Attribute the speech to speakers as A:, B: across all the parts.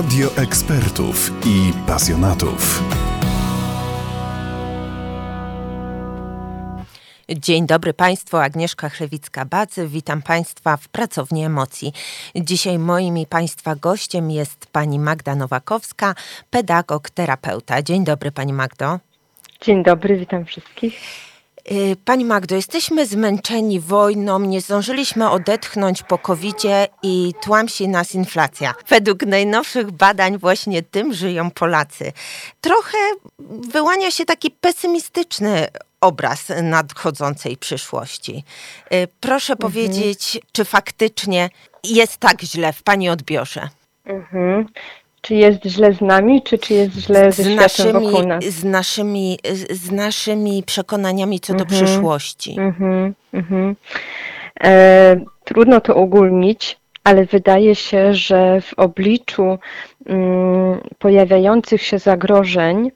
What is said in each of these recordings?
A: Radio ekspertów i pasjonatów.
B: Dzień dobry Państwu, Agnieszka Chlewicka-Bacy. Witam Państwa w Pracowni Emocji. Dzisiaj moim i Państwa gościem jest pani Magda Nowakowska, pedagog, terapeuta. Dzień dobry Pani Magdo.
C: Dzień dobry, witam wszystkich.
B: Y, pani Magdo, jesteśmy zmęczeni wojną, nie zdążyliśmy odetchnąć po covid i tłamsi nas inflacja. Według najnowszych badań właśnie tym żyją Polacy. Trochę wyłania się taki pesymistyczny obraz nadchodzącej przyszłości. Y, proszę mhm. powiedzieć, czy faktycznie jest tak źle w Pani odbiorze? Mhm
C: czy jest źle z nami, czy, czy jest źle ze z naszymi, wokół nas?
B: Z naszymi, z naszymi przekonaniami co do mhm. przyszłości. Mhm, mhm.
C: E, trudno to ogólnić, ale wydaje się, że w obliczu mm, pojawiających się zagrożeń,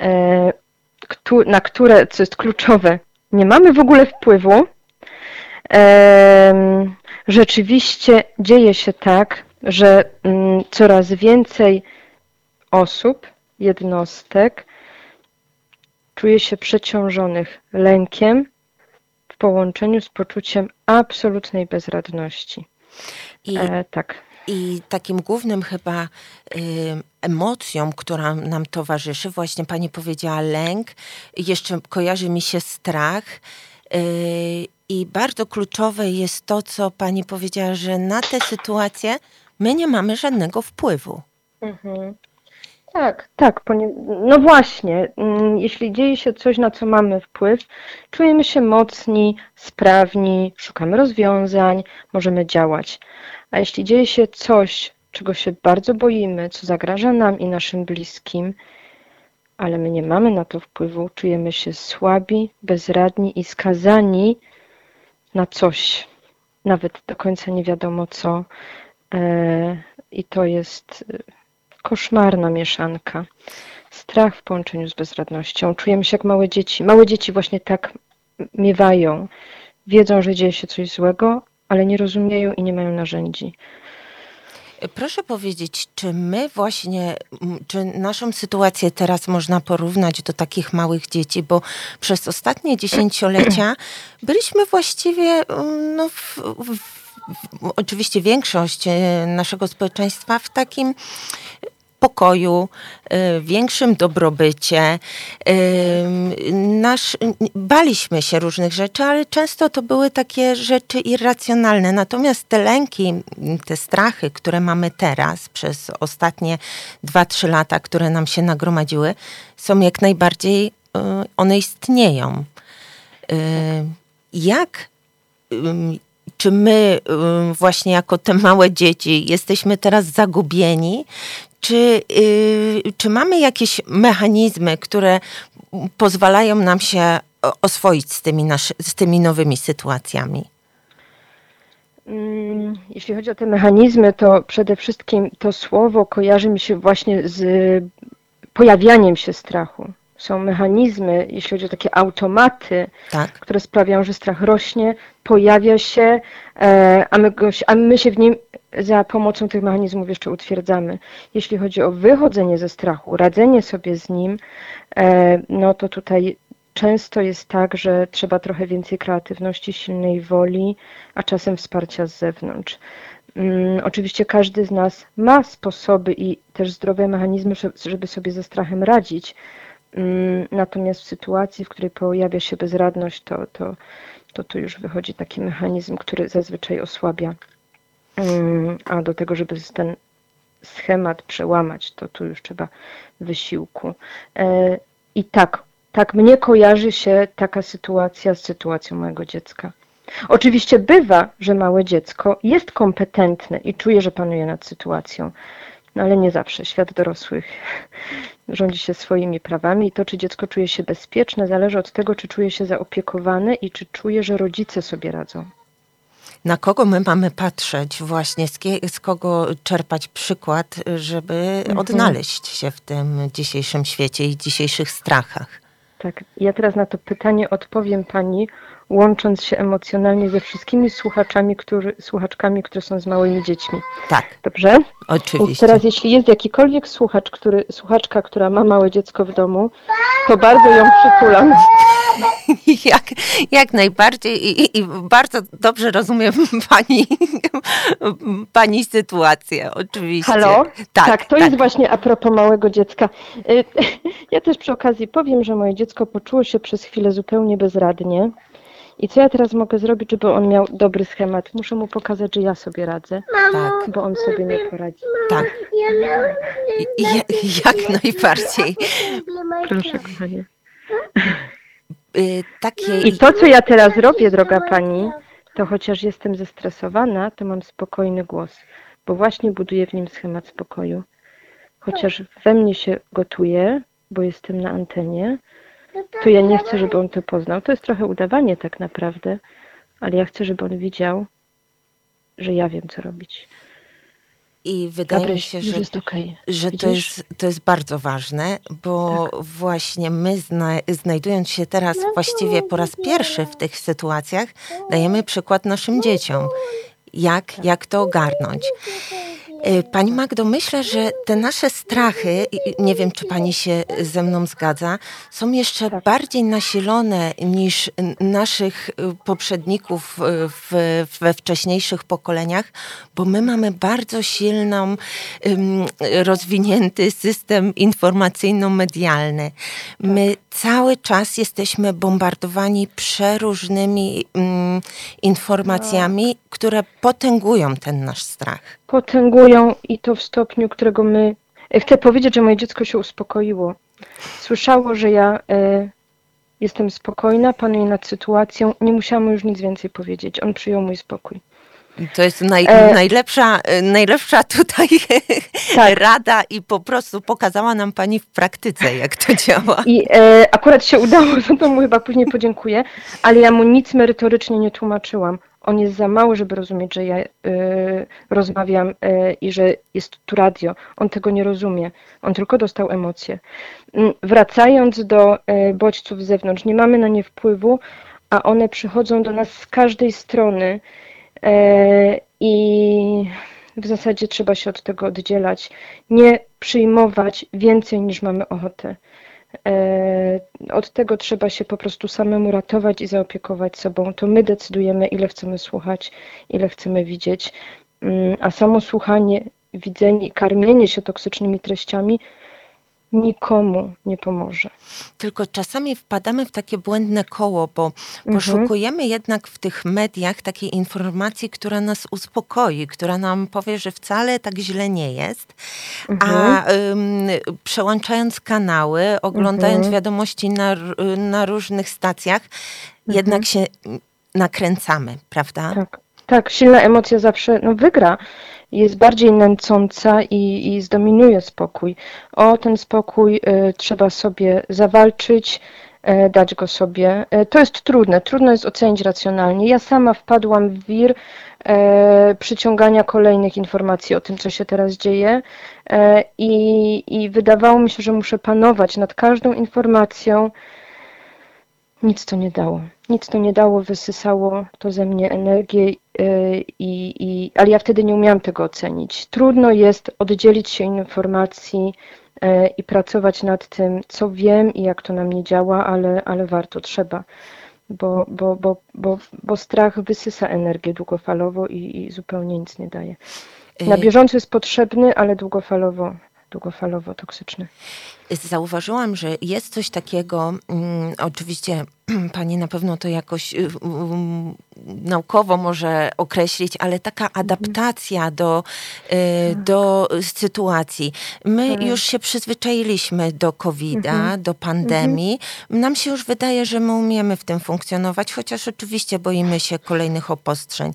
C: e, na które, co jest kluczowe, nie mamy w ogóle wpływu, e, rzeczywiście dzieje się tak, że mm, coraz więcej osób, jednostek czuje się przeciążonych lękiem w połączeniu z poczuciem absolutnej bezradności.
B: I, e, tak. I takim głównym chyba y, emocją, która nam towarzyszy, właśnie pani powiedziała lęk, jeszcze kojarzy mi się strach. Y, I bardzo kluczowe jest to, co pani powiedziała, że na tę sytuację my nie mamy żadnego wpływu. Mhm.
C: Tak, tak. No właśnie, mm, jeśli dzieje się coś, na co mamy wpływ, czujemy się mocni, sprawni, szukamy rozwiązań, możemy działać. A jeśli dzieje się coś, czego się bardzo boimy, co zagraża nam i naszym bliskim, ale my nie mamy na to wpływu, czujemy się słabi, bezradni i skazani na coś, nawet do końca nie wiadomo co, I to jest e, koszmarna mieszanka. Strach w połączeniu z bezradnością. Czujemy się jak małe dzieci. Małe dzieci właśnie tak miewają. Wiedzą, że dzieje się coś złego, ale nie rozumieją i nie mają narzędzi.
B: Proszę powiedzieć, czy my właśnie, czy naszą sytuację teraz można porównać do takich małych dzieci, bo przez ostatnie dziesięciolecia byliśmy właściwie no, w, w oczywiście większość e, naszego społeczeństwa w takim pokoju, e, większym dobrobycie. E, nasz, baliśmy się różnych rzeczy, ale często to były takie rzeczy irracjonalne. Natomiast te lęki, te strachy, które mamy teraz przez ostatnie 2-3 lata, które nam się nagromadziły, są jak najbardziej, one istnieją. Jak czy my właśnie jako te małe dzieci jesteśmy teraz zagubieni, czy, y, czy mamy jakieś mechanizmy, które pozwalają nam się oswoić z tymi, naszy, z tymi nowymi sytuacjami?
C: Mm, jeśli chodzi o te mechanizmy, to przede wszystkim to słowo kojarzy mi się właśnie z pojawianiem się strachu są mechanizmy, jeśli chodzi o takie automaty, tak. które sprawiają, że strach rośnie, pojawia się, e, a my, go, a my się w nim za pomocą tych mechanizmów jeszcze utwierdzamy. Jeśli chodzi o wychodzenie ze strachu, radzenie sobie z nim, e, no to tutaj często jest tak, że trzeba trochę więcej kreatywności, silnej woli, a czasem wsparcia z zewnątrz. Um, oczywiście każdy z nas ma sposoby i też zdrowe mechanizmy, żeby sobie ze strachem radzić, Mm, natomiast w sytuacji, w której pojawia się bezradność, to, to, to tu już wychodzi taki mechanizm, który zazwyczaj osłabia. Mm, a do tego, żeby ten schemat przełamać, to tu już trzeba wysiłku. E, I tak, tak mnie kojarzy się taka sytuacja z sytuacją mojego dziecka. Oczywiście bywa, że małe dziecko jest kompetentne i czuje, że panuje nad sytuacją, ale nie zawsze. Świat dorosłych rządzi się swoimi prawami i to, czy dziecko czuje się bezpieczne, zależy od tego, czy czuje się zaopiekowane i czy czuje, że rodzice sobie radzą.
B: Na kogo my mamy patrzeć, właśnie z, z kogo czerpać przykład, żeby mhm. odnaleźć się w tym dzisiejszym świecie i dzisiejszych strachach?
C: Tak, ja teraz na to pytanie odpowiem pani łącząc się emocjonalnie ze wszystkimi słuchaczami, którzy, słuchaczkami, które są z małymi dziećmi.
B: Tak.
C: Dobrze?
B: Oczywiście.
C: Teraz, jeśli jest jakikolwiek słuchacz, który, słuchaczka, która ma małe dziecko w domu, to bardzo ją przytulam.
B: Jak, jak najbardziej i, i, bardzo dobrze rozumiem pani, pani sytuację, oczywiście.
C: Halo? Tak, tak to tak. jest właśnie a propos małego dziecka. Y, ja też przy okazji powiem, że moje dziecko poczuło się przez chwilę zupełnie bezradnie. I co ja teraz mogę zrobić, żeby on miał dobry schemat? Muszę mu pokazać, że ja sobie radzę,
B: tak.
C: bo on sobie nie poradzi.
B: Tak. Ja, jak najbardziej.
C: Proszę, kochanie. Y, takie... I to, co ja teraz robię, droga pani, to chociaż jestem zestresowana, to mam spokojny głos, bo właśnie buduję w nim schemat spokoju. Chociaż we mnie się gotuje, bo jestem na antenie, to ja nie chcę, żeby on to poznał. To jest trochę udawanie tak naprawdę, ale ja chcę, żeby on widział, że ja wiem, co robić.
B: I wydaje mi się, że,
C: okay.
B: że to, jest, to jest bardzo ważne, bo tak. właśnie my, zna, znajdując się teraz właściwie po raz pierwszy w tych sytuacjach, dajemy przykład naszym dzieciom, jak, jak to ogarnąć. E, pani Magdo, myślę, że te nasze strachy, nie wiem czy pani się ze mną zgadza, są jeszcze tak. bardziej nasilone niż naszych e, poprzedników e, w, we wcześniejszych pokoleniach, bo my mamy bardzo silną, rozwinięty system informacyjno-medialny. My cały czas jesteśmy bombardowani przeróżnymi informacjami, które potęgują ten nasz strach.
C: Potęgują i to w stopniu, którego my. E, chcę powiedzieć, że moje dziecko się uspokoiło. Słyszało, że ja e, jestem spokojna, panuję nad sytuacją. Nie musiałam już nic więcej powiedzieć. On przyjął mój spokój.
B: To jest naj, e... najlepsza, najlepsza tutaj tak. rada i po prostu pokazała nam Pani w praktyce, jak to działa.
C: I e, akurat się udało, za to mu chyba później podziękuję, ale ja mu nic merytorycznie nie tłumaczyłam on jest za mały, żeby rozumieć, że ja y, rozmawiam y, i że jest tu radio. On tego nie rozumie. On tylko dostał emocje. Mm, wracając do y, bodźców z zewnątrz, nie mamy na nie wpływu, a one przychodzą do nas z każdej strony y, i w zasadzie trzeba się od tego oddzielać. Nie przyjmować więcej niż mamy ochotę. E, od tego trzeba się po prostu samemu ratować i zaopiekować sobą. To my decydujemy, ile chcemy słuchać, ile chcemy widzieć, mm, a samo słuchanie, widzenie, karmienie się toksycznymi treściami nikomu nie pomoże.
B: Tylko czasami wpadamy w takie błędne koło, bo mhm. poszukujemy jednak w tych mediach takiej informacji, która nas uspokoi, która nam powie, że wcale tak źle nie jest, mhm. a ym, przełączając kanały, oglądając mhm. wiadomości na, na różnych stacjach, jednak się nakręcamy, prawda?
C: Tak, tak, silna emocja zawsze no, wygra jest bardziej nęcąca i, i zdominuje spokój. O ten spokój y, trzeba sobie zawalczyć, y, dać go sobie. Y, to jest trudne, trudno jest ocenić racjonalnie. Ja sama wpadłam w wir przyciągania kolejnych informacji o tym, co się teraz dzieje i, i wydawało mi się, że muszę panować nad każdą informacją, nic to nie dało. Nic to nie dało, wysysało to ze mnie energię, yy, i, ale ja wtedy nie umiałam tego ocenić. Trudno jest oddzielić się informacji yy, i pracować nad tym, co wiem i jak to na mnie działa, ale, ale warto, trzeba. Bo, bo, bo, bo, bo strach wysysa energię długofalowo i, i zupełnie nic nie daje. Na y- bieżąco jest potrzebny, ale długofalowo, długofalowo toksyczny
B: zauważyłam, że jest coś takiego, um, oczywiście pani na pewno to jakoś um, naukowo może określić, ale taka mhm. adaptacja do, y, do sytuacji. My tak. już się przyzwyczailiśmy do COVID-a, mhm. do pandemii. Mhm. Nam się już wydaje, że my umiemy w tym funkcjonować, chociaż oczywiście boimy się kolejnych obostrzeń.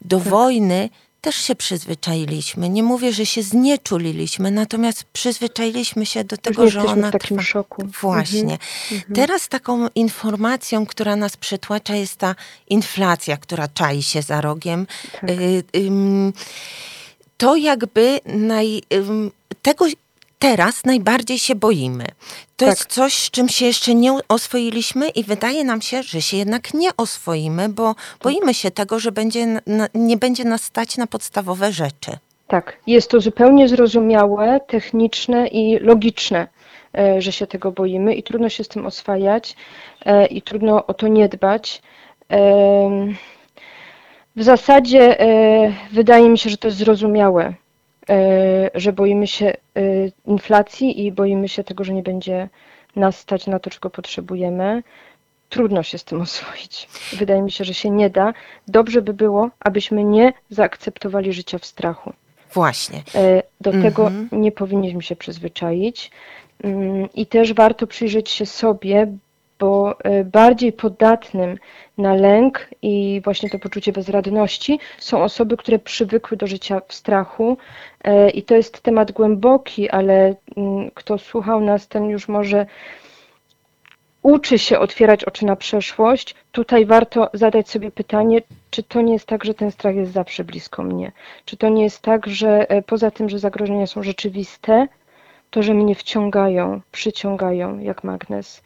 B: Do tak. wojny też się przyzwyczailiśmy. Nie mówię, że się znieczuliliśmy, natomiast przyzwyczailiśmy się do tego, że ona
C: w takim trwa. szoku.
B: Właśnie. Mhm. Teraz taką informacją, która nas przytłacza, jest ta inflacja, która czai się za rogiem. Tak. Y, y, to jakby naj, tego teraz najbardziej się boimy. To tak. jest coś, z czym się jeszcze nie oswoiliśmy i wydaje nam się, że się jednak nie oswoimy, bo boimy się tego, że będzie, nie będzie nas stać na podstawowe rzeczy.
C: Tak, jest to zupełnie zrozumiałe, techniczne i logiczne, e, że się tego boimy i trudno się z tym oswajać e, i trudno o to nie dbać. W zasadzie e, wydaje mi się, że to jest zrozumiałe, że boimy się inflacji i boimy się tego, że nie będzie nas stać na to, czego potrzebujemy. Trudno się z tym oswoić. Wydaje mi się, że się nie da. Dobrze by było, abyśmy nie zaakceptowali życia w strachu.
B: Właśnie.
C: E, do tego mhm. nie powinniśmy się przyzwyczaić. Mm, I też warto przyjrzeć się sobie, bo e, bardziej podatnym na lęk i właśnie to poczucie bezradności są osoby, które przywykły do życia w strachu. E, I to jest temat głęboki, ale mm, kto słuchał nas, ten już może uczy się otwierać oczy na przeszłość, tutaj warto zadać sobie pytanie, czy to nie jest tak, że ten strach jest zawsze blisko mnie? Czy to nie jest tak, że e, poza tym, że zagrożenia są rzeczywiste, to, że mnie wciągają, przyciągają jak magnes.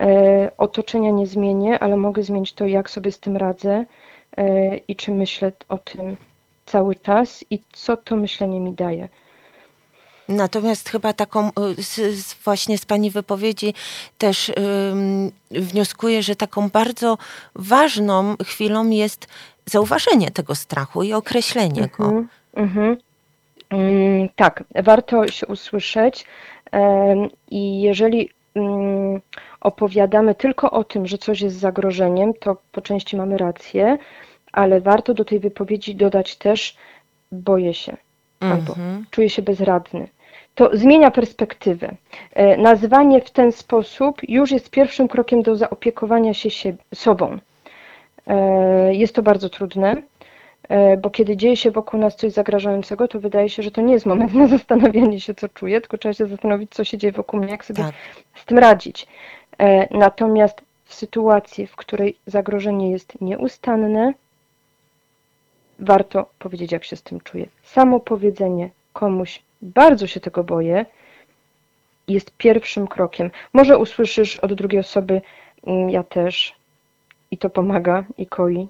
C: E, otoczenia nie zmienię, ale mogę zmienić to, jak sobie z tym radzę e, i czy myślę o tym cały czas i co to myślenie mi daje.
B: Natomiast chyba taką, y, z, właśnie z Pani wypowiedzi też ym, wnioskuję, że taką bardzo ważną chwilą jest zauważenie tego strachu i określenie go. Mm -hmm.
C: mm, tak, warto się usłyszeć i jeżeli mm, opowiadamy tylko o tym, że coś jest zagrożeniem, to po części mamy rację, ale warto do tej wypowiedzi dodać też boję się albo mhm. czuję się bezradny to zmienia perspektywę. E, Nazywanie w ten sposób już jest pierwszym krokiem do zaopiekowania się sobą. E, jest to bardzo trudne, bo kiedy dzieje się wokół nas coś zagrażającego, to wydaje się, że to nie jest moment na zastanawianie się, co czuję, tylko trzeba się zastanowić, co się dzieje wokół mnie, jak sobie tak. z tym radzić. Natomiast w sytuacji, w której zagrożenie jest nieustanne, warto powiedzieć, jak się z tym czuję. Samo powiedzenie komuś, bardzo się tego boję, jest pierwszym krokiem. Może usłyszysz od drugiej osoby, mm, ja też, i to pomaga, i koi.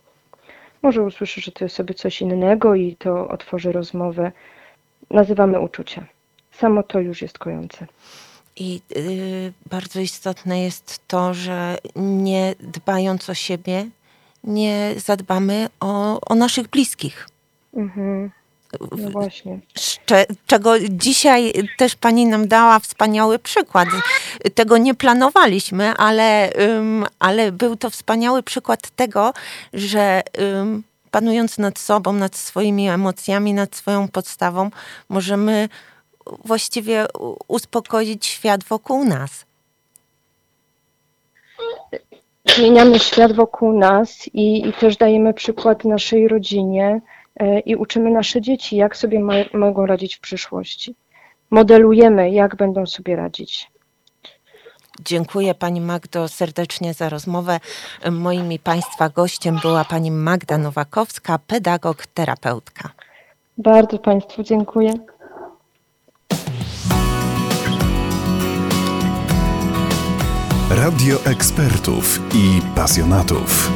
C: Może usłyszysz że to jest sobie coś innego i to otworzy rozmowę. Nazywamy uczucia. Samo to już jest kojące.
B: I yy, bardzo istotne jest to, że nie dbając o siebie, nie zadbamy o, o naszych bliskich. Mhm.
C: No właśnie.
B: Czego dzisiaj też pani nam dała wspaniały przykład. Tego nie planowaliśmy, ale, ale był to wspaniały przykład tego, że panując nad sobą, nad swoimi emocjami, nad swoją podstawą, możemy właściwie uspokoić świat wokół nas.
C: Zmieniamy świat wokół nas i, i też dajemy przykład naszej rodzinie i uczymy nasze dzieci, jak sobie ma, mogą radzić w przyszłości. Modelujemy, jak będą sobie radzić.
B: Dziękuję Pani Magdo serdecznie za rozmowę. Moim i Państwa gościem była Pani Magda Nowakowska, pedagog, terapeutka.
C: Bardzo Państwu dziękuję.
A: Radio ekspertów i pasjonatów.